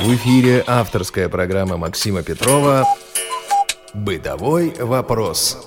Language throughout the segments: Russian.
В эфире авторская программа Максима Петрова «Бытовой вопрос».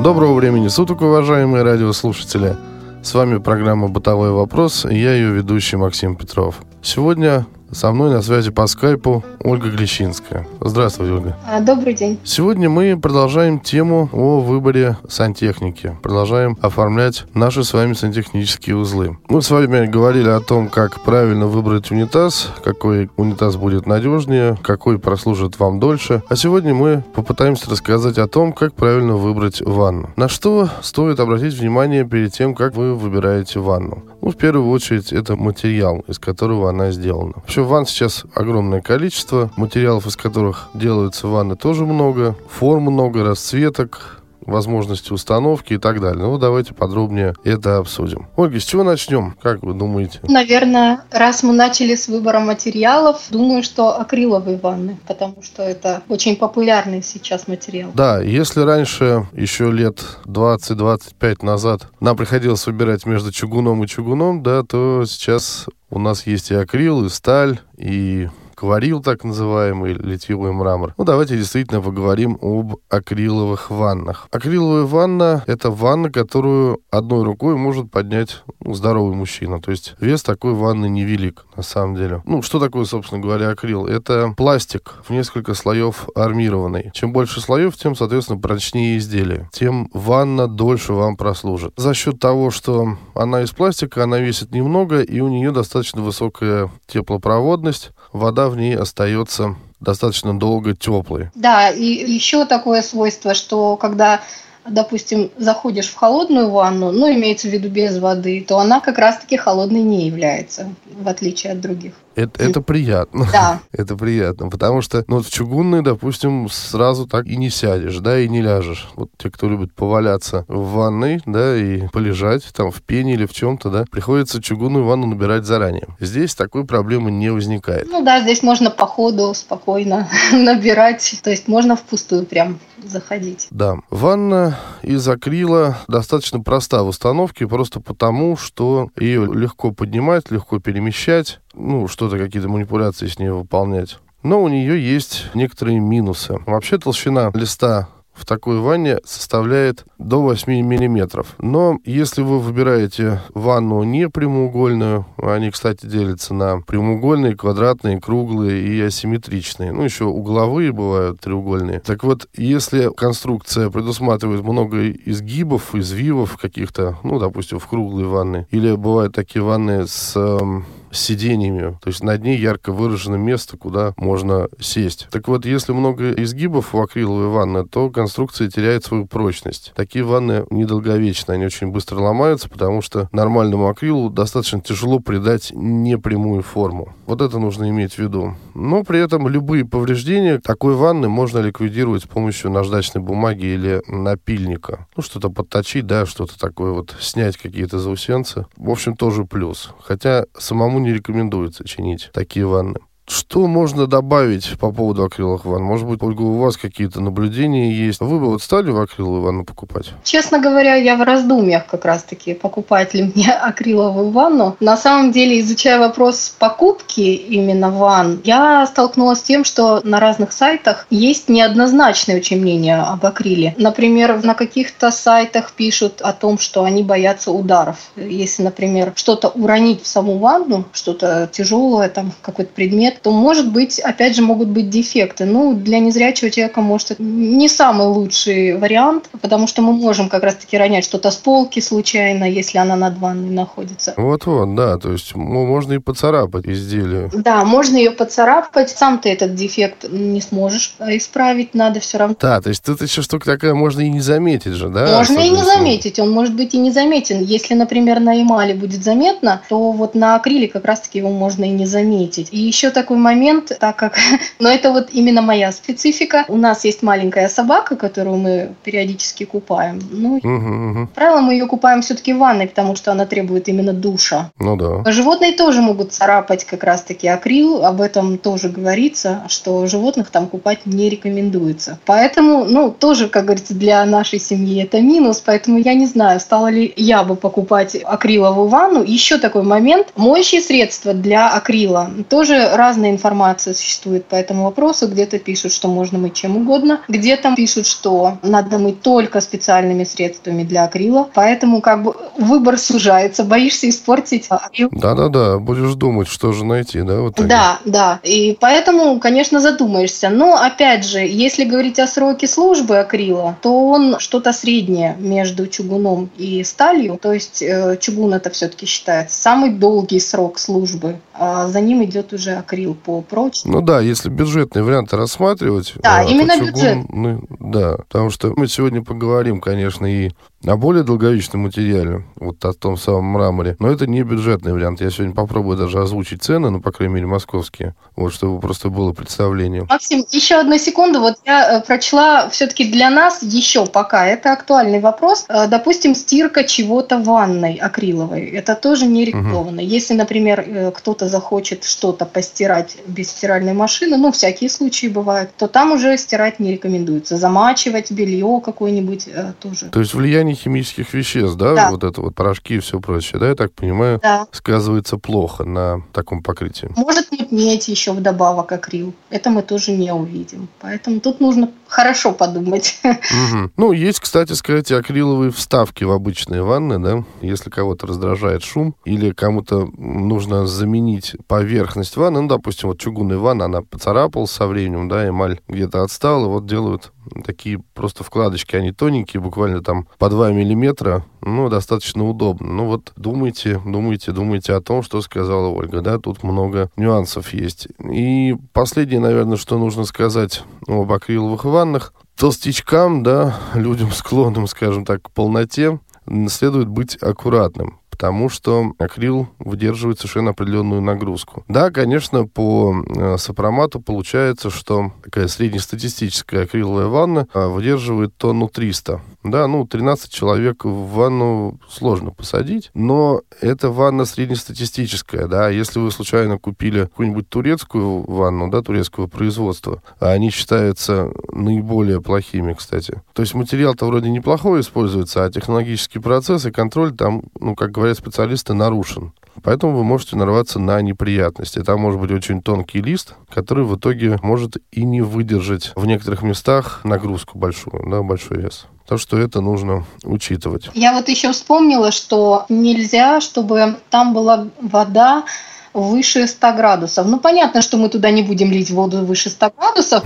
Доброго времени суток, уважаемые радиослушатели. С вами программа «Бытовой вопрос» и я ее ведущий Максим Петров. Сегодня со мной на связи по скайпу Ольга Глещинская. Здравствуйте, Ольга. А, добрый день. Сегодня мы продолжаем тему о выборе сантехники. Продолжаем оформлять наши с вами сантехнические узлы. Мы с вами говорили о том, как правильно выбрать унитаз, какой унитаз будет надежнее, какой прослужит вам дольше. А сегодня мы попытаемся рассказать о том, как правильно выбрать ванну. На что стоит обратить внимание перед тем, как вы выбираете ванну. Ну, в первую очередь, это материал, из которого она сделана. Вообще, ванн сейчас огромное количество. Материалов, из которых делаются ванны, тоже много. Форм много, расцветок, возможности установки и так далее. Ну, давайте подробнее это обсудим. Ольга, с чего начнем? Как вы думаете? Наверное, раз мы начали с выбора материалов, думаю, что акриловые ванны, потому что это очень популярный сейчас материал. Да, если раньше, еще лет 20-25 назад, нам приходилось выбирать между чугуном и чугуном, да, то сейчас у нас есть и акрил, и сталь, и акварил так называемый, литьевой мрамор. Ну, давайте действительно поговорим об акриловых ваннах. Акриловая ванна — это ванна, которую одной рукой может поднять ну, здоровый мужчина. То есть вес такой ванны невелик, на самом деле. Ну, что такое, собственно говоря, акрил? Это пластик в несколько слоев армированный. Чем больше слоев, тем, соответственно, прочнее изделие. Тем ванна дольше вам прослужит. За счет того, что она из пластика, она весит немного, и у нее достаточно высокая теплопроводность. Вода в ней остается достаточно долго теплой. Да, и еще такое свойство, что когда допустим, заходишь в холодную ванну, ну, имеется в виду без воды, то она как раз-таки холодной не является, в отличие от других. Это, это приятно. Да. это приятно, потому что, ну, вот в чугунной, допустим, сразу так и не сядешь, да, и не ляжешь. Вот те, кто любит поваляться в ванной, да, и полежать там в пене или в чем-то, да, приходится чугунную ванну набирать заранее. Здесь такой проблемы не возникает. Ну да, здесь можно по ходу спокойно набирать, то есть можно впустую прям заходить. Да. Ванна из акрила достаточно проста в установке, просто потому, что ее легко поднимать, легко перемещать, ну, что-то, какие-то манипуляции с ней выполнять. Но у нее есть некоторые минусы. Вообще толщина листа в такой ванне составляет до 8 миллиметров. Но если вы выбираете ванну не прямоугольную, они, кстати, делятся на прямоугольные, квадратные, круглые и асимметричные. Ну, еще угловые бывают треугольные. Так вот, если конструкция предусматривает много изгибов, извивов каких-то, ну, допустим, в круглой ванны, или бывают такие ванны с эм, сиденьями. То есть над ней ярко выражено место, куда можно сесть. Так вот, если много изгибов в акриловой ванне, то конструкция теряет свою прочность. Такие ванны недолговечны, они очень быстро ломаются, потому что нормальному акрилу достаточно тяжело придать непрямую форму. Вот это нужно иметь в виду. Но при этом любые повреждения такой ванны можно ликвидировать с помощью наждачной бумаги или напильника. Ну, что-то подточить, да, что-то такое вот, снять какие-то заусенцы. В общем, тоже плюс. Хотя самому не рекомендуется чинить такие ванны. Что можно добавить по поводу акриловых ванн? Может быть, Ольга, у вас какие-то наблюдения есть? Вы бы вот стали в акриловую ванну покупать? Честно говоря, я в раздумьях как раз-таки, покупать ли мне акриловую ванну. На самом деле, изучая вопрос покупки именно ванн, я столкнулась с тем, что на разных сайтах есть неоднозначное очень мнение об акриле. Например, на каких-то сайтах пишут о том, что они боятся ударов. Если, например, что-то уронить в саму ванну, что-то тяжелое, там какой-то предмет, то, может быть, опять же, могут быть дефекты. Ну, для незрячего человека, может, это не самый лучший вариант, потому что мы можем как раз-таки ронять что-то с полки случайно, если она над ванной находится. Вот-вот, да, то есть можно и поцарапать изделие. Да, можно ее поцарапать. Сам ты этот дефект не сможешь исправить, надо все равно. Да, то есть тут еще штука такая, можно и не заметить же, да? Можно и не заметить, он может быть и не заметен. Если, например, на эмали будет заметно, то вот на акриле как раз-таки его можно и не заметить. И еще так такой момент, так как, но это вот именно моя специфика. У нас есть маленькая собака, которую мы периодически купаем. Ну, угу, угу. правило, мы ее купаем все-таки в ванной, потому что она требует именно душа. Ну да. Животные тоже могут царапать как раз-таки акрил, об этом тоже говорится, что животных там купать не рекомендуется. Поэтому, ну, тоже, как говорится, для нашей семьи это минус, поэтому я не знаю, стала ли я бы покупать акриловую ванну. Еще такой момент. Моющие средства для акрила. Тоже разная информация существует по этому вопросу. Где-то пишут, что можно мыть чем угодно, где-то пишут, что надо мыть только специальными средствами для акрила. Поэтому как бы выбор сужается. Боишься испортить акрил. Да-да-да, будешь думать, что же найти, да? Вот да, да. И поэтому, конечно, задумаешься. Но, опять же, если говорить о сроке службы акрила, то он что-то среднее между чугуном и сталью. То есть э, чугун это все-таки считается самый долгий срок службы, а за ним идет уже акрил по прочности. Ну да, если бюджетные варианты рассматривать. Да, а, именно бюджет. Ну, да, потому что мы сегодня поговорим, конечно, и о более долговечном материале, вот о том самом мраморе. Но это не бюджетный вариант. Я сегодня попробую даже озвучить цены, ну, по крайней мере, московские, вот, чтобы просто было представление. Максим, еще одну секунду. Вот я э, прочла все-таки для нас еще пока, это актуальный вопрос. Э, допустим, стирка чего-то ванной акриловой. Это тоже не рекомендовано. Угу. Если, например, э, кто-то захочет что-то постирать без стиральной машины, ну, всякие случаи бывают, то там уже стирать не рекомендуется. Замачивать белье какое-нибудь тоже. То есть влияние сочетание химических веществ, да, да, вот это вот порошки и все прочее, да, я так понимаю, да. сказывается плохо на таком покрытии. Может мутнеть еще вдобавок акрил. Это мы тоже не увидим. Поэтому тут нужно хорошо подумать. Угу. Ну, есть, кстати сказать, акриловые вставки в обычные ванны, да, если кого-то раздражает шум или кому-то нужно заменить поверхность ванны, ну, допустим, вот чугунная ванна, она поцарапалась со временем, да, эмаль где-то отстала, вот делают такие просто вкладочки, они тоненькие, буквально там по 2 миллиметра, ну, достаточно удобно. Ну, вот думайте, думайте, думайте о том, что сказала Ольга, да, тут много нюансов есть. И последнее, наверное, что нужно сказать об акриловых ваннах, толстячкам, да, людям склонным, скажем так, к полноте, следует быть аккуратным потому что акрил выдерживает совершенно определенную нагрузку. Да, конечно, по э, сопромату получается, что такая среднестатистическая акриловая ванна э, выдерживает тонну 300 да, ну, 13 человек в ванну сложно посадить, но это ванна среднестатистическая, да. Если вы случайно купили какую-нибудь турецкую ванну, да, турецкого производства, а они считаются наиболее плохими, кстати. То есть материал-то вроде неплохой используется, а технологический процесс и контроль там, ну, как говорят специалисты, нарушен. Поэтому вы можете нарваться на неприятности. Там может быть очень тонкий лист, который в итоге может и не выдержать в некоторых местах нагрузку большую, да, большой вес. Так что это нужно учитывать. Я вот еще вспомнила, что нельзя, чтобы там была вода выше 100 градусов. Ну, понятно, что мы туда не будем лить воду выше 100 градусов,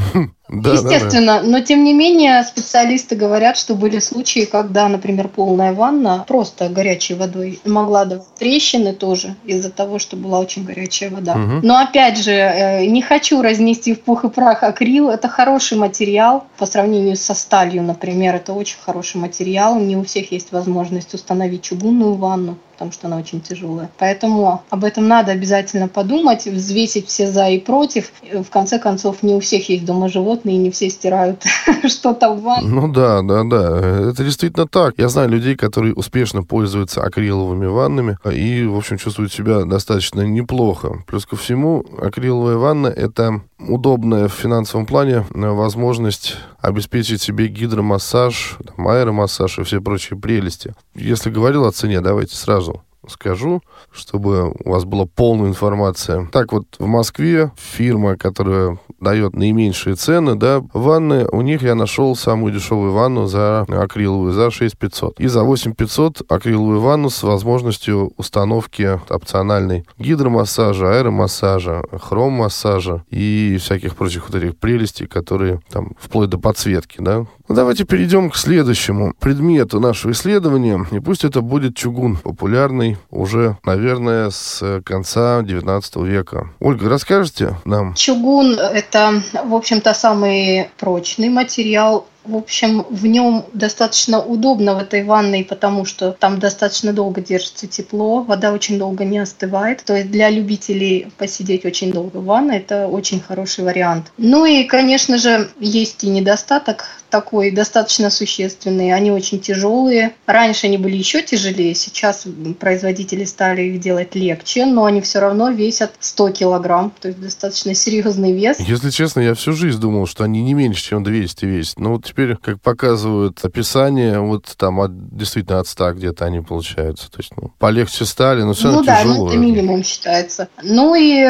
да, естественно, да, да. но тем не менее специалисты говорят, что были случаи, когда, например, полная ванна просто горячей водой могла давать трещины тоже из-за того, что была очень горячая вода. Угу. Но опять же, э, не хочу разнести в пух и прах акрил. Это хороший материал по сравнению со сталью, например. Это очень хороший материал. Не у всех есть возможность установить чугунную ванну потому что она очень тяжелая. Поэтому об этом надо обязательно подумать, взвесить все за и против. В конце концов, не у всех есть дома животные, не все стирают что-то в ванне. Ну да, да, да. Это действительно так. Я знаю людей, которые успешно пользуются акриловыми ваннами и, в общем, чувствуют себя достаточно неплохо. Плюс ко всему, акриловая ванна — это удобная в финансовом плане возможность обеспечить себе гидромассаж, там, аэромассаж и все прочие прелести. Если говорил о цене, давайте сразу скажу, чтобы у вас была полная информация. Так вот, в Москве фирма, которая дает наименьшие цены, да, ванны, у них я нашел самую дешевую ванну за акриловую, за 6500. И за 8500 акриловую ванну с возможностью установки опциональной гидромассажа, аэромассажа, хром-массажа и всяких прочих вот этих прелестей, которые там вплоть до подсветки, да, Ну, давайте перейдем к следующему предмету нашего исследования. И пусть это будет чугун, популярный уже, наверное, с конца 19 века. Ольга, расскажете нам? Чугун – это, в общем-то, самый прочный материал в общем, в нем достаточно удобно в этой ванной, потому что там достаточно долго держится тепло, вода очень долго не остывает. То есть для любителей посидеть очень долго в ванной это очень хороший вариант. Ну и, конечно же, есть и недостаток такой достаточно существенный. Они очень тяжелые. Раньше они были еще тяжелее, сейчас производители стали их делать легче, но они все равно весят 100 килограмм, то есть достаточно серьезный вес. Если честно, я всю жизнь думал, что они не меньше, чем 200 весят. Но вот теперь, как показывают описание, вот там от, действительно от 100 где-то они получаются. То есть, ну, полегче стали, но все равно ну, да, тяжело. Ну, это минимум считается. Ну и,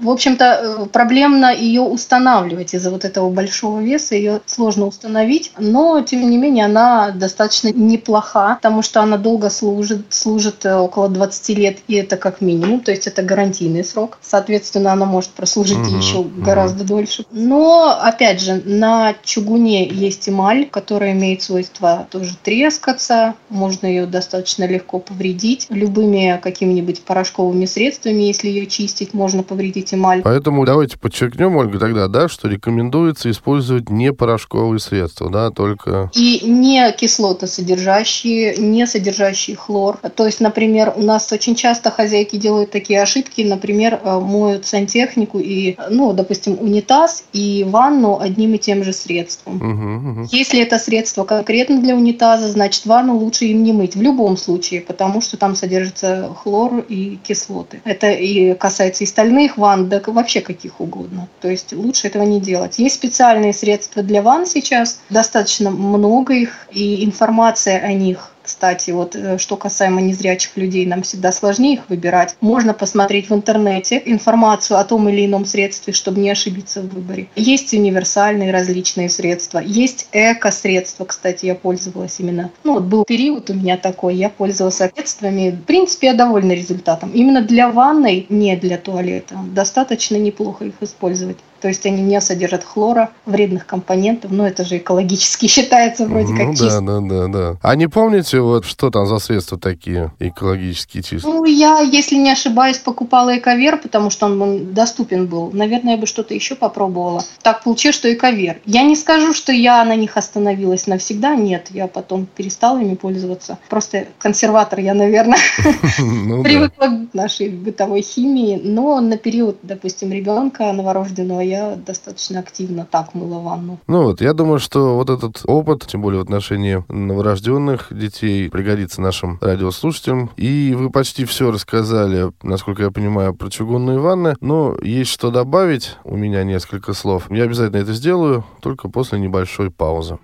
в общем-то, проблемно ее устанавливать из-за вот этого большого веса. Ее сложно установить установить, но тем не менее она достаточно неплоха, потому что она долго служит, служит э, около 20 лет, и это как минимум, то есть это гарантийный срок. Соответственно, она может прослужить угу, еще угу. гораздо дольше. Но, опять же, на чугуне есть эмаль, которая имеет свойство тоже трескаться, можно ее достаточно легко повредить любыми какими-нибудь порошковыми средствами, если ее чистить, можно повредить эмаль. Поэтому давайте подчеркнем, Ольга, тогда, да, что рекомендуется использовать не порошковые средства средства, да, только... И не кислотосодержащие, не содержащие хлор. То есть, например, у нас очень часто хозяйки делают такие ошибки, например, э, моют сантехнику и, ну, допустим, унитаз и ванну одним и тем же средством. Угу, угу. Если это средство конкретно для унитаза, значит, ванну лучше им не мыть в любом случае, потому что там содержится хлор и кислоты. Это и касается и стальных ванн, да вообще каких угодно. То есть лучше этого не делать. Есть специальные средства для ванн сейчас, достаточно много их, и информация о них кстати, вот э, что касаемо незрячих людей, нам всегда сложнее их выбирать. Можно посмотреть в интернете информацию о том или ином средстве, чтобы не ошибиться в выборе. Есть универсальные различные средства. Есть эко-средства, кстати, я пользовалась именно. Ну, вот был период у меня такой, я пользовалась средствами. В принципе, я довольна результатом. Именно для ванной, не для туалета, достаточно неплохо их использовать. То есть они не содержат хлора, вредных компонентов, но это же экологически считается вроде ну, как да, чисто. Да, да, да. А не помните, вот что там за средства такие экологические чистые? Ну, я, если не ошибаюсь, покупала эковер, потому что он доступен был. Наверное, я бы что-то еще попробовала. Так получилось, что эковер. Я не скажу, что я на них остановилась навсегда, нет, я потом перестала ими пользоваться. Просто консерватор я, наверное, ну привыкла к нашей бытовой химии, но на период, допустим, ребенка новорожденного я достаточно активно так мыла ванну. Ну вот, я думаю, что вот этот опыт, тем более в отношении новорожденных детей, пригодится нашим радиослушателям. И вы почти все рассказали, насколько я понимаю, про чугунные ванны. Но есть что добавить. У меня несколько слов. Я обязательно это сделаю, только после небольшой паузы.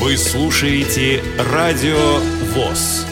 Вы слушаете Радио ВОЗ.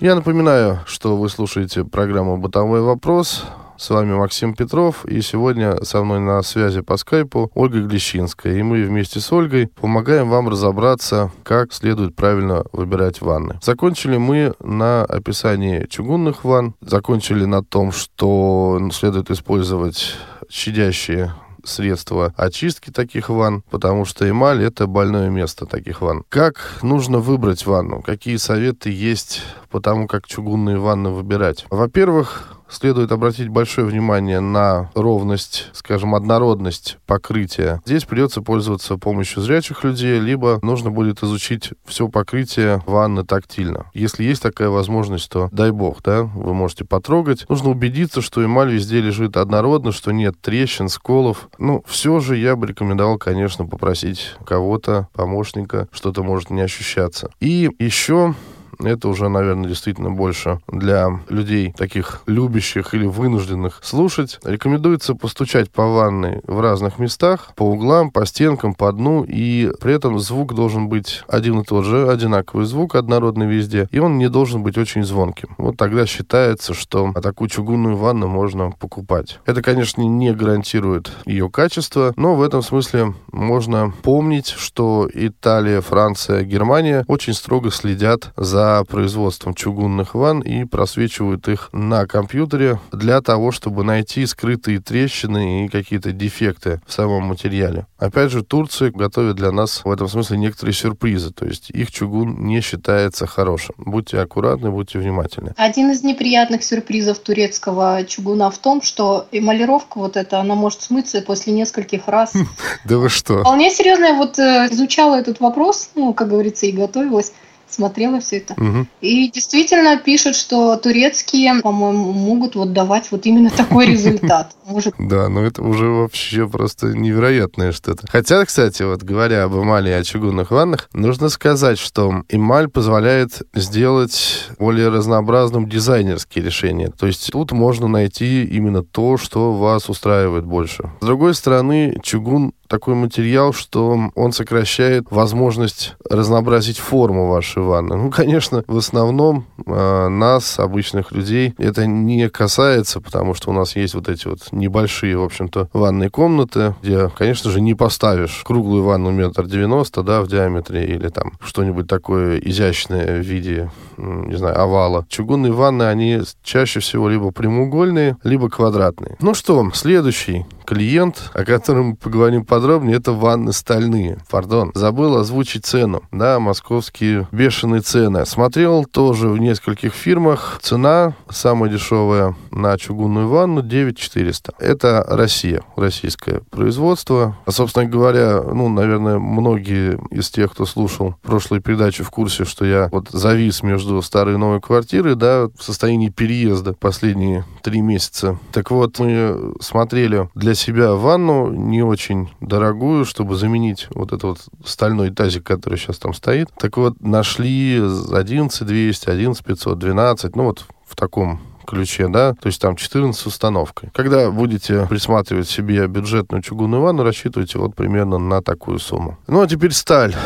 Я напоминаю, что вы слушаете программу «Бытовой вопрос». С вами Максим Петров, и сегодня со мной на связи по скайпу Ольга Глещинская. И мы вместе с Ольгой помогаем вам разобраться, как следует правильно выбирать ванны. Закончили мы на описании чугунных ванн, закончили на том, что следует использовать щадящие средства очистки таких ванн, потому что эмаль — это больное место таких ванн. Как нужно выбрать ванну? Какие советы есть по тому, как чугунные ванны выбирать? Во-первых, следует обратить большое внимание на ровность, скажем, однородность покрытия. Здесь придется пользоваться помощью зрячих людей, либо нужно будет изучить все покрытие ванны тактильно. Если есть такая возможность, то дай бог, да, вы можете потрогать. Нужно убедиться, что эмаль везде лежит однородно, что нет трещин, сколов. Ну, все же я бы рекомендовал, конечно, попросить кого-то, помощника, что-то может не ощущаться. И еще это уже, наверное, действительно больше для людей таких любящих или вынужденных слушать. Рекомендуется постучать по ванной в разных местах, по углам, по стенкам, по дну, и при этом звук должен быть один и тот же, одинаковый звук, однородный везде, и он не должен быть очень звонким. Вот тогда считается, что такую чугунную ванну можно покупать. Это, конечно, не гарантирует ее качество, но в этом смысле можно помнить, что Италия, Франция, Германия очень строго следят за за производством чугунных ванн и просвечивают их на компьютере для того, чтобы найти скрытые трещины и какие-то дефекты в самом материале. Опять же, Турция готовит для нас в этом смысле некоторые сюрпризы, то есть их чугун не считается хорошим. Будьте аккуратны, будьте внимательны. Один из неприятных сюрпризов турецкого чугуна в том, что эмалировка вот эта, она может смыться после нескольких раз. Да вы что? Вполне серьезно я вот э, изучала этот вопрос, ну, как говорится, и готовилась смотрела все это. Мгм. И действительно пишут, что турецкие, по-моему, могут вот давать вот именно такой результат. Может, Да, ну это уже вообще просто невероятное что-то. Хотя, кстати, вот говоря об эмали и о чугунных ваннах, нужно сказать, что эмаль позволяет сделать более разнообразным дизайнерские решения. То есть тут можно найти именно то, что вас устраивает больше. С другой стороны, чугун такой материал, что он сокращает возможность разнообразить форму вашей ванны. Ну, конечно, в основном э, нас, обычных людей, это не касается, потому что у нас есть вот эти вот небольшие, в общем-то, ванные комнаты, где, конечно же, не поставишь круглую ванну метр девяносто, да, в диаметре, или там что-нибудь такое изящное в виде, не знаю, овала. Чугунные ванны, они чаще всего либо прямоугольные, либо квадратные. Ну что, следующий клиент, о котором мы поговорим подробнее, это ванны стальные. Пардон, забыл озвучить цену. Да, московские бешеные цены. Смотрел тоже в нескольких фирмах. Цена самая дешевая на чугунную ванну 9400. Это Россия, российское производство. А, собственно говоря, ну, наверное, многие из тех, кто слушал прошлую передачу в курсе, что я вот завис между старой и новой квартирой, да, в состоянии переезда последние три месяца. Так вот, мы смотрели для себя ванну не очень дорогую, чтобы заменить вот этот вот стальной тазик, который сейчас там стоит. Так вот, нашли 11 200, 11 500, 12, ну вот в таком ключе, да, то есть там 14 с установкой. Когда будете присматривать себе бюджетную чугунную ванну, рассчитывайте вот примерно на такую сумму. Ну, а теперь сталь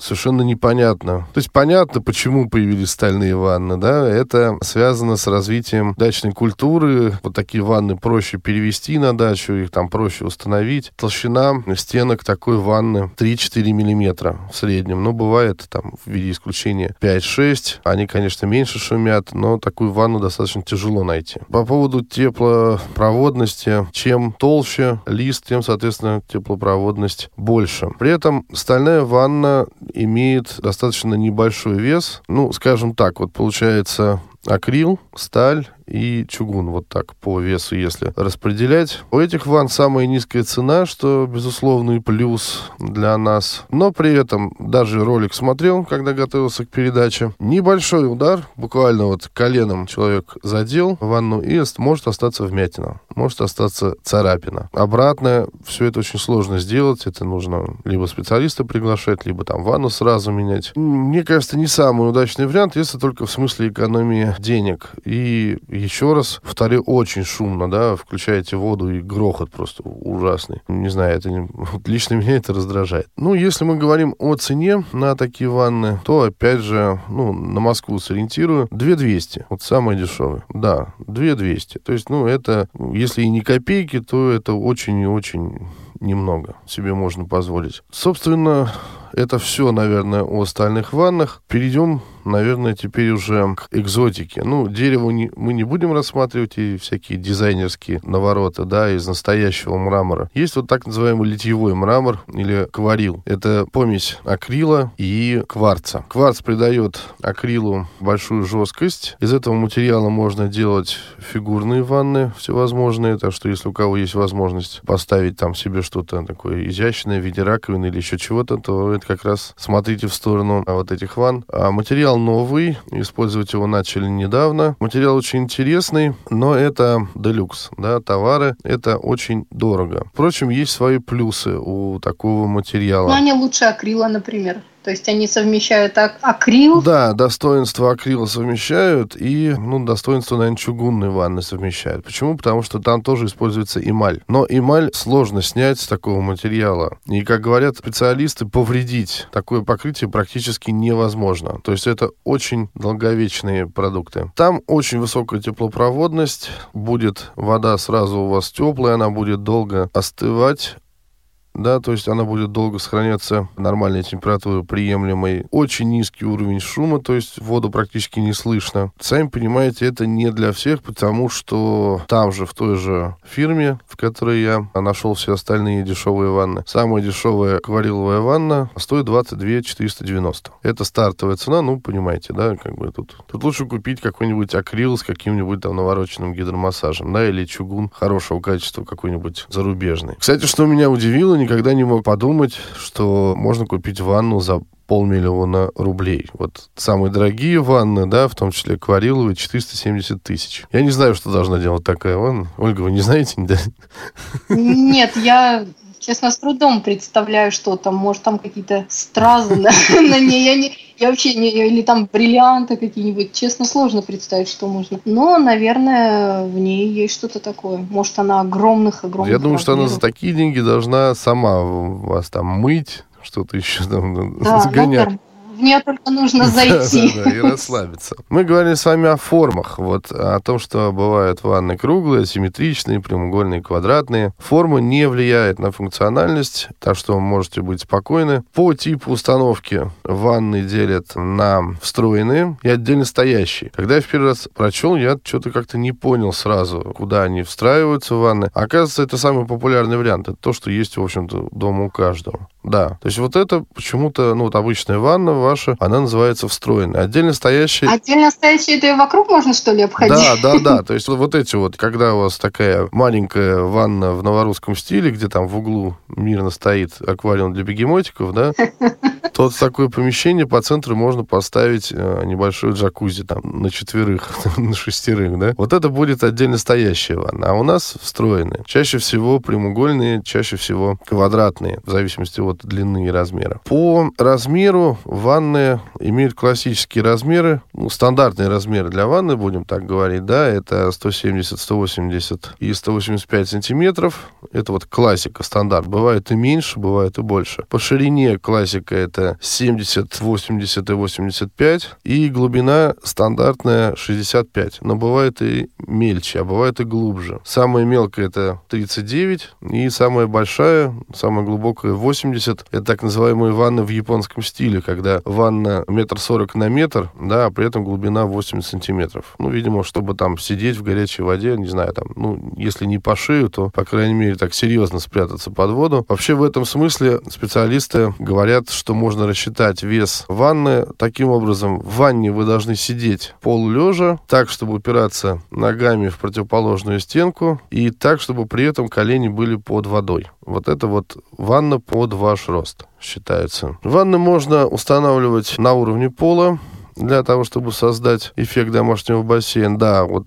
совершенно непонятно. То есть понятно, почему появились стальные ванны, да, это связано с развитием дачной культуры. Вот такие ванны проще перевести на дачу, их там проще установить. Толщина стенок такой ванны 3-4 миллиметра в среднем. Но бывает там в виде исключения 5-6. Они, конечно, меньше шумят, но такую ванну достаточно тяжело найти. По поводу теплопроводности, чем толще лист, тем, соответственно, теплопроводность больше. При этом стальная ванна имеет достаточно небольшой вес. Ну, скажем так, вот получается акрил, сталь и чугун. Вот так по весу, если распределять. У этих ванн самая низкая цена, что безусловный плюс для нас. Но при этом даже ролик смотрел, когда готовился к передаче. Небольшой удар, буквально вот коленом человек задел ванну и может остаться вмятина, может остаться царапина. Обратно все это очень сложно сделать. Это нужно либо специалиста приглашать, либо там ванну сразу менять. Мне кажется, не самый удачный вариант, если только в смысле экономии денег. И еще раз повторю, очень шумно, да, включаете воду и грохот просто ужасный. Не знаю, это не... вот лично меня это раздражает. Ну, если мы говорим о цене на такие ванны, то, опять же, ну, на Москву сориентирую, 2200, вот самое дешевое. Да, 2200. То есть, ну, это, если и не копейки, то это очень и очень немного себе можно позволить. Собственно, это все, наверное, о стальных ваннах. Перейдем, наверное, теперь уже к экзотике. Ну, дерево не, мы не будем рассматривать и всякие дизайнерские навороты, да, из настоящего мрамора. Есть вот так называемый литьевой мрамор или кварил. Это помесь акрила и кварца. Кварц придает акрилу большую жесткость. Из этого материала можно делать фигурные ванны всевозможные, так что если у кого есть возможность поставить там себе что-то такое изящное в виде раковины или еще чего-то, то это как раз смотрите в сторону вот этих ванн. А материал новый, использовать его начали недавно. Материал очень интересный, но это делюкс, да, товары. Это очень дорого. Впрочем, есть свои плюсы у такого материала. ну, они лучше акрила, например. То есть они совмещают ак- акрил. Да, достоинство акрила совмещают и, ну, достоинство, наверное, чугунной ванны совмещают. Почему? Потому что там тоже используется эмаль. Но эмаль сложно снять с такого материала. И, как говорят специалисты, повредить такое покрытие практически невозможно. То есть это очень долговечные продукты. Там очень высокая теплопроводность. Будет вода сразу у вас теплая, она будет долго остывать да, то есть она будет долго сохраняться нормальной температуры, приемлемой. Очень низкий уровень шума, то есть воду практически не слышно. Сами понимаете, это не для всех, потому что там же, в той же фирме, в которой я нашел все остальные дешевые ванны, самая дешевая аквариловая ванна стоит 22 490. Это стартовая цена, ну, понимаете, да, как бы тут. Тут лучше купить какой-нибудь акрил с каким-нибудь там навороченным гидромассажем, да, или чугун хорошего качества какой-нибудь зарубежный. Кстати, что меня удивило, никогда не мог подумать, что можно купить ванну за полмиллиона рублей. Вот самые дорогие ванны, да, в том числе аквариловые, 470 тысяч. Я не знаю, что должна делать такая ванна. Ольга, вы не знаете? Нет, я честно, с трудом представляю, что там, может, там какие-то стразы на, ней. Я, не, я вообще не... Или там бриллианты какие-нибудь. Честно, сложно представить, что можно. Но, наверное, в ней есть что-то такое. Может, она огромных, огромных Я думаю, размеров. что она за такие деньги должна сама вас там мыть, что-то еще там да, сгонять. В нее только нужно зайти. Да, да, да, и расслабиться. Мы говорили с вами о формах, вот о том, что бывают ванны круглые, симметричные, прямоугольные, квадратные. Форма не влияет на функциональность, так что вы можете быть спокойны. По типу установки ванны делят на встроенные и отдельно стоящие. Когда я в первый раз прочел, я что-то как-то не понял сразу, куда они встраиваются в ванны. Оказывается, это самый популярный вариант. Это то, что есть, в общем-то, дома у каждого. Да, то есть вот это почему-то, ну вот обычная ванна ваша, она называется встроенная. Отдельно стоящая... Отдельно стоящая, это и вокруг можно, что ли, обходить? Да, да, да. То есть вот эти вот, когда у вас такая маленькая ванна в новорусском стиле, где там в углу мирно стоит аквариум для бегемотиков, да, то в такое помещение по центру можно поставить э, небольшой джакузи там на четверых, на шестерых, да. Вот это будет отдельно стоящая ванна. А у нас встроенные. Чаще всего прямоугольные, чаще всего квадратные, в зависимости от длины и размера. По размеру ванны имеют классические размеры, ну, стандартные размеры для ванны, будем так говорить, да, это 170, 180 и 185 сантиметров. Это вот классика, стандарт. Бывает и меньше, бывает и больше. По ширине классика это 70, 80 и 85. И глубина стандартная 65. Но бывает и мельче, а бывает и глубже. Самая мелкая это 39. И самая большая, самая глубокая 80. Это так называемые ванны в японском стиле, когда ванна метр сорок на метр, да, а при этом глубина 80 сантиметров. Ну, видимо, чтобы там сидеть в горячей воде, не знаю, там, ну, если не по шею, то, по крайней мере, так серьезно спрятаться под воду. Вообще, в этом смысле специалисты говорят, что можно рассчитать вес ванны. Таким образом, в ванне вы должны сидеть полулежа, так, чтобы упираться ногами в противоположную стенку, и так, чтобы при этом колени были под водой. Вот это вот ванна под ваш рост считается. Ванны можно устанавливать на уровне пола, для того, чтобы создать эффект домашнего бассейна. Да, вот,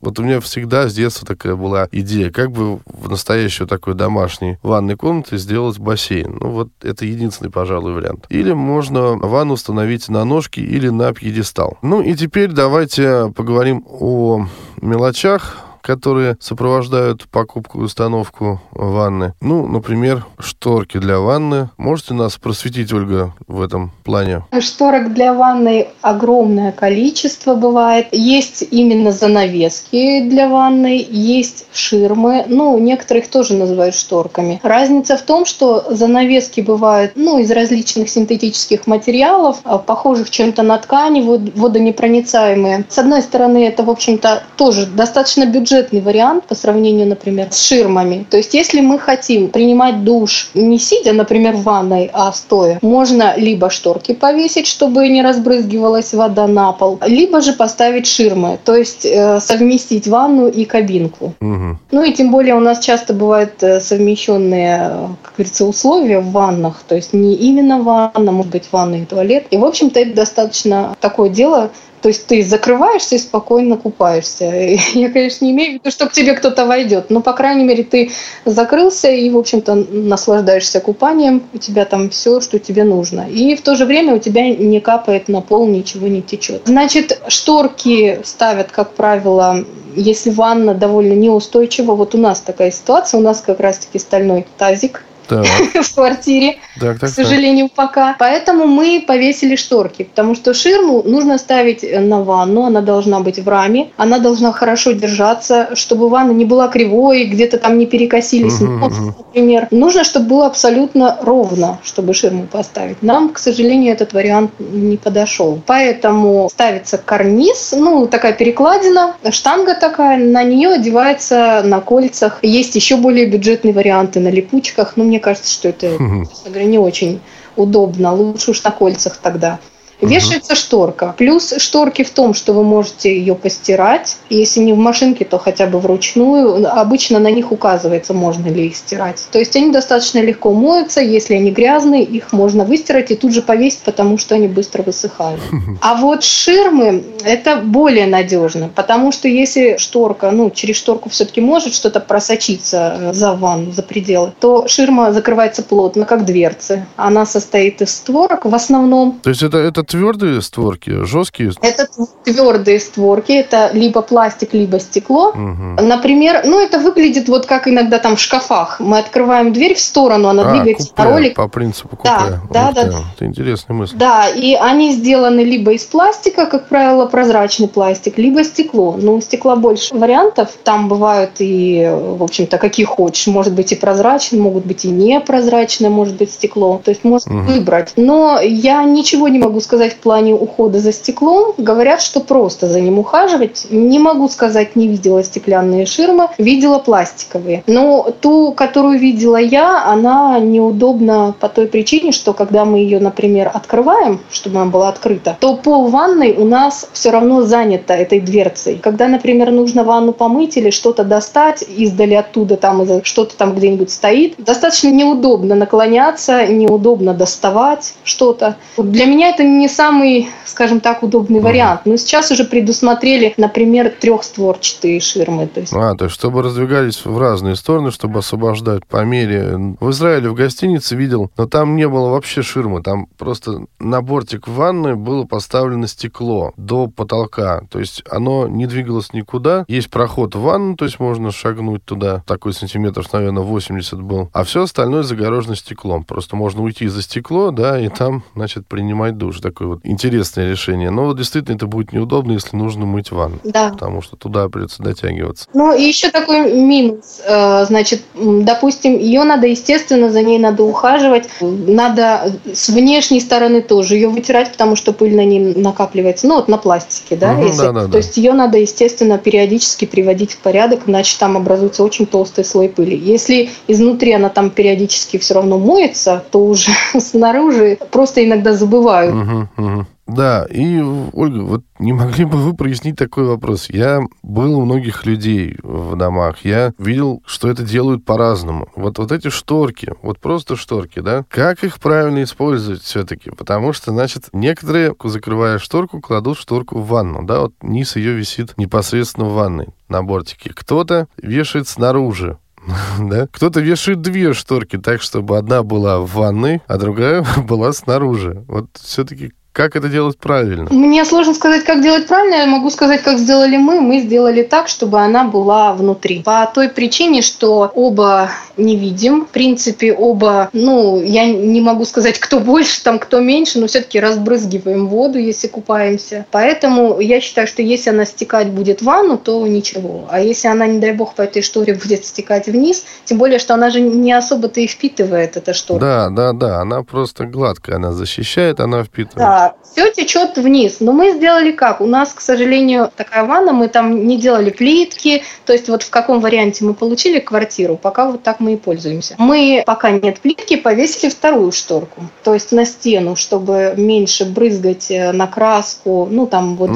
вот у меня всегда с детства такая была идея, как бы в настоящую такой домашней ванной комнате сделать бассейн. Ну, вот это единственный, пожалуй, вариант. Или можно ванну установить на ножки или на пьедестал. Ну и теперь давайте поговорим о мелочах, которые сопровождают покупку и установку ванны. Ну, например, шторки для ванны. Можете нас просветить, Ольга, в этом плане? Шторок для ванны огромное количество бывает. Есть именно занавески для ванны, есть ширмы. Ну, некоторых тоже называют шторками. Разница в том, что занавески бывают ну, из различных синтетических материалов, а, похожих чем-то на ткани, водонепроницаемые. С одной стороны, это, в общем-то, тоже достаточно бюджетно бюджетный вариант по сравнению, например, с ширмами. То есть, если мы хотим принимать душ не сидя, например, в ванной, а стоя, можно либо шторки повесить, чтобы не разбрызгивалась вода на пол, либо же поставить ширмы, то есть э, совместить ванну и кабинку. Угу. Ну и тем более у нас часто бывают э, совмещенные, как говорится, условия в ваннах, то есть не именно ванна, может быть, ванна и туалет. И, в общем-то, это достаточно такое дело, то есть ты закрываешься и спокойно купаешься. Я, конечно, не имею в виду, что к тебе кто-то войдет, но, по крайней мере, ты закрылся и, в общем-то, наслаждаешься купанием. У тебя там все, что тебе нужно. И в то же время у тебя не капает на пол, ничего не течет. Значит, шторки ставят, как правило, если ванна довольно неустойчива. Вот у нас такая ситуация. У нас как раз-таки стальной тазик в квартире, так, так, к сожалению, так. пока. Поэтому мы повесили шторки, потому что ширму нужно ставить на ванну, она должна быть в раме, она должна хорошо держаться, чтобы ванна не была кривой, где-то там не перекосились угу, угу. например. Нужно, чтобы было абсолютно ровно, чтобы ширму поставить. Нам, к сожалению, этот вариант не подошел. Поэтому ставится карниз, ну, такая перекладина, штанга такая, на нее одевается на кольцах. Есть еще более бюджетные варианты на липучках, но мне кажется, что это, честно говоря, не очень удобно. Лучше уж на кольцах тогда. Вешается шторка. Плюс шторки в том, что вы можете ее постирать. Если не в машинке, то хотя бы вручную. Обычно на них указывается, можно ли их стирать. То есть они достаточно легко моются. Если они грязные, их можно выстирать и тут же повесить, потому что они быстро высыхают. А вот ширмы – это более надежно, потому что если шторка, ну, через шторку все-таки может что-то просочиться э, за ванну, за пределы, то ширма закрывается плотно, как дверцы. Она состоит из створок в основном. То есть это, это твердые створки, жесткие? Это твердые створки, это либо пластик, либо стекло. Угу. Например, ну это выглядит вот как иногда там в шкафах. Мы открываем дверь в сторону, она а, двигается купе, на ролик. По принципу купе. Да, да, да, да. Это интересная мысль. Да, и они сделаны либо из пластика, как правило, прозрачный пластик, либо стекло. Но у стекла больше вариантов. Там бывают и, в общем-то, какие хочешь. Может быть и прозрачные, могут быть и непрозрачные, может быть стекло. То есть можно угу. выбрать. Но я ничего не могу сказать сказать в плане ухода за стеклом. Говорят, что просто за ним ухаживать. Не могу сказать, не видела стеклянные ширмы, видела пластиковые. Но ту, которую видела я, она неудобна по той причине, что когда мы ее, например, открываем, чтобы она была открыта, то пол ванной у нас все равно занято этой дверцей. Когда, например, нужно ванну помыть или что-то достать издали оттуда, там что-то там где-нибудь стоит, достаточно неудобно наклоняться, неудобно доставать что-то. Для меня это не самый, скажем так, удобный вариант. Но сейчас уже предусмотрели, например, трехстворчатые ширмы. То есть... А, то есть чтобы раздвигались в разные стороны, чтобы освобождать по мере. В Израиле в гостинице видел, но там не было вообще ширмы. Там просто на бортик ванны было поставлено стекло до потолка. То есть оно не двигалось никуда. Есть проход в ванну, то есть можно шагнуть туда. Такой сантиметров, наверное, 80 был. А все остальное загорожено стеклом. Просто можно уйти за стекло, да, и там, значит, принимать душ. Такой вот интересное решение. Но вот действительно это будет неудобно, если нужно мыть ванну. Да. Потому что туда придется дотягиваться. Ну и еще такой минус. Э, значит, допустим, ее надо, естественно, за ней надо ухаживать. Надо с внешней стороны тоже ее вытирать, потому что пыль на ней накапливается. Ну вот на пластике, да? Угу, если... да, да, То да. есть ее надо, естественно, периодически приводить в порядок, иначе там образуется очень толстый слой пыли. Если изнутри она там периодически все равно моется, то уже снаружи просто иногда забывают. Угу, Угу. Да, и, Ольга, вот не могли бы вы прояснить такой вопрос? Я был у многих людей в домах, я видел, что это делают по-разному. Вот, вот эти шторки, вот просто шторки, да, как их правильно использовать все-таки? Потому что, значит, некоторые, закрывая шторку, кладут шторку в ванну, да, вот низ ее висит непосредственно в ванной на бортике. Кто-то вешает снаружи, да? Кто-то вешает две шторки так, чтобы одна была в ванной, а другая была снаружи. Вот все-таки как это делать правильно? Мне сложно сказать, как делать правильно. Я могу сказать, как сделали мы. Мы сделали так, чтобы она была внутри. По той причине, что оба не видим. В принципе, оба, ну, я не могу сказать, кто больше, там, кто меньше, но все-таки разбрызгиваем воду, если купаемся. Поэтому я считаю, что если она стекать будет в ванну, то ничего. А если она, не дай бог, по этой шторе будет стекать вниз, тем более, что она же не особо-то и впитывает, эта штора. Да, да, да. Она просто гладкая, она защищает, она впитывает. Да, все течет вниз. Но мы сделали как? У нас, к сожалению, такая ванна, мы там не делали плитки, то есть вот в каком варианте мы получили квартиру, пока вот так мы и пользуемся. Мы, пока нет плитки, повесили вторую шторку, то есть на стену, чтобы меньше брызгать э, на краску, ну там вот.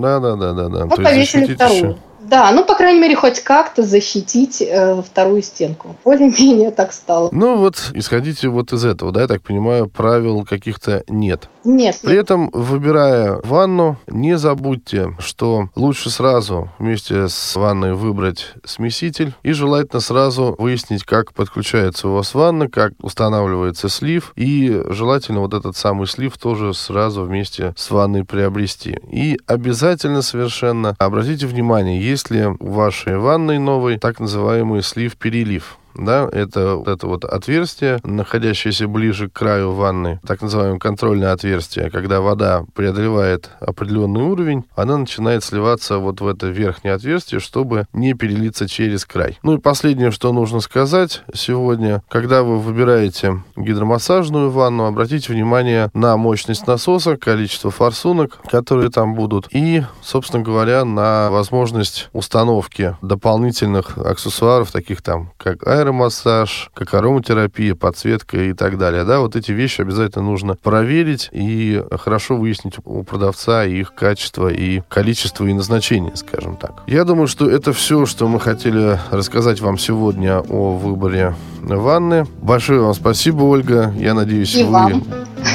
Да, да, да, да, да. Мы повесили вторую. Еще. Да, ну, по крайней мере, хоть как-то защитить э, вторую стенку. Более-менее так стало. Ну, вот исходите вот из этого, да, я так понимаю, правил каких-то нет. Нет. При этом, выбирая ванну, не забудьте, что лучше сразу вместе с ванной выбрать смеситель и желательно сразу выяснить, как подключается у вас ванна, как устанавливается слив, и желательно вот этот самый слив тоже сразу вместе с ванной приобрести. И обязательно совершенно обратите внимание, есть ли в вашей ванной новой так называемый слив-перелив. Да, это вот это вот отверстие, находящееся ближе к краю ванны, так называемое контрольное отверстие, когда вода преодолевает определенный уровень, она начинает сливаться вот в это верхнее отверстие, чтобы не перелиться через край. Ну и последнее, что нужно сказать сегодня, когда вы выбираете гидромассажную ванну, обратите внимание на мощность насоса, количество форсунок, которые там будут, и, собственно говоря, на возможность установки дополнительных аксессуаров, таких там, как аэромассаж, как ароматерапия, подсветка и так далее. Да, вот эти вещи обязательно нужно проверить и хорошо выяснить у продавца их качество и количество и назначение, скажем так. Я думаю, что это все, что мы хотели рассказать вам сегодня о выборе ванны. Большое вам спасибо, Ольга. Я надеюсь, и вы вам.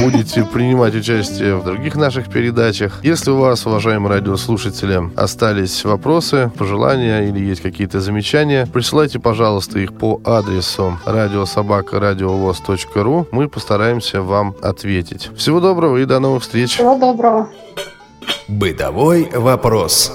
будете принимать участие в других наших передачах. Если у вас, уважаемые радиослушатели, остались вопросы, пожелания или есть какие-то замечания, присылайте, пожалуйста, их по адресу радиособака.радиовоз.ру. Мы постараемся вам ответить. Всего доброго и до новых встреч. Всего доброго. Бытовой вопрос.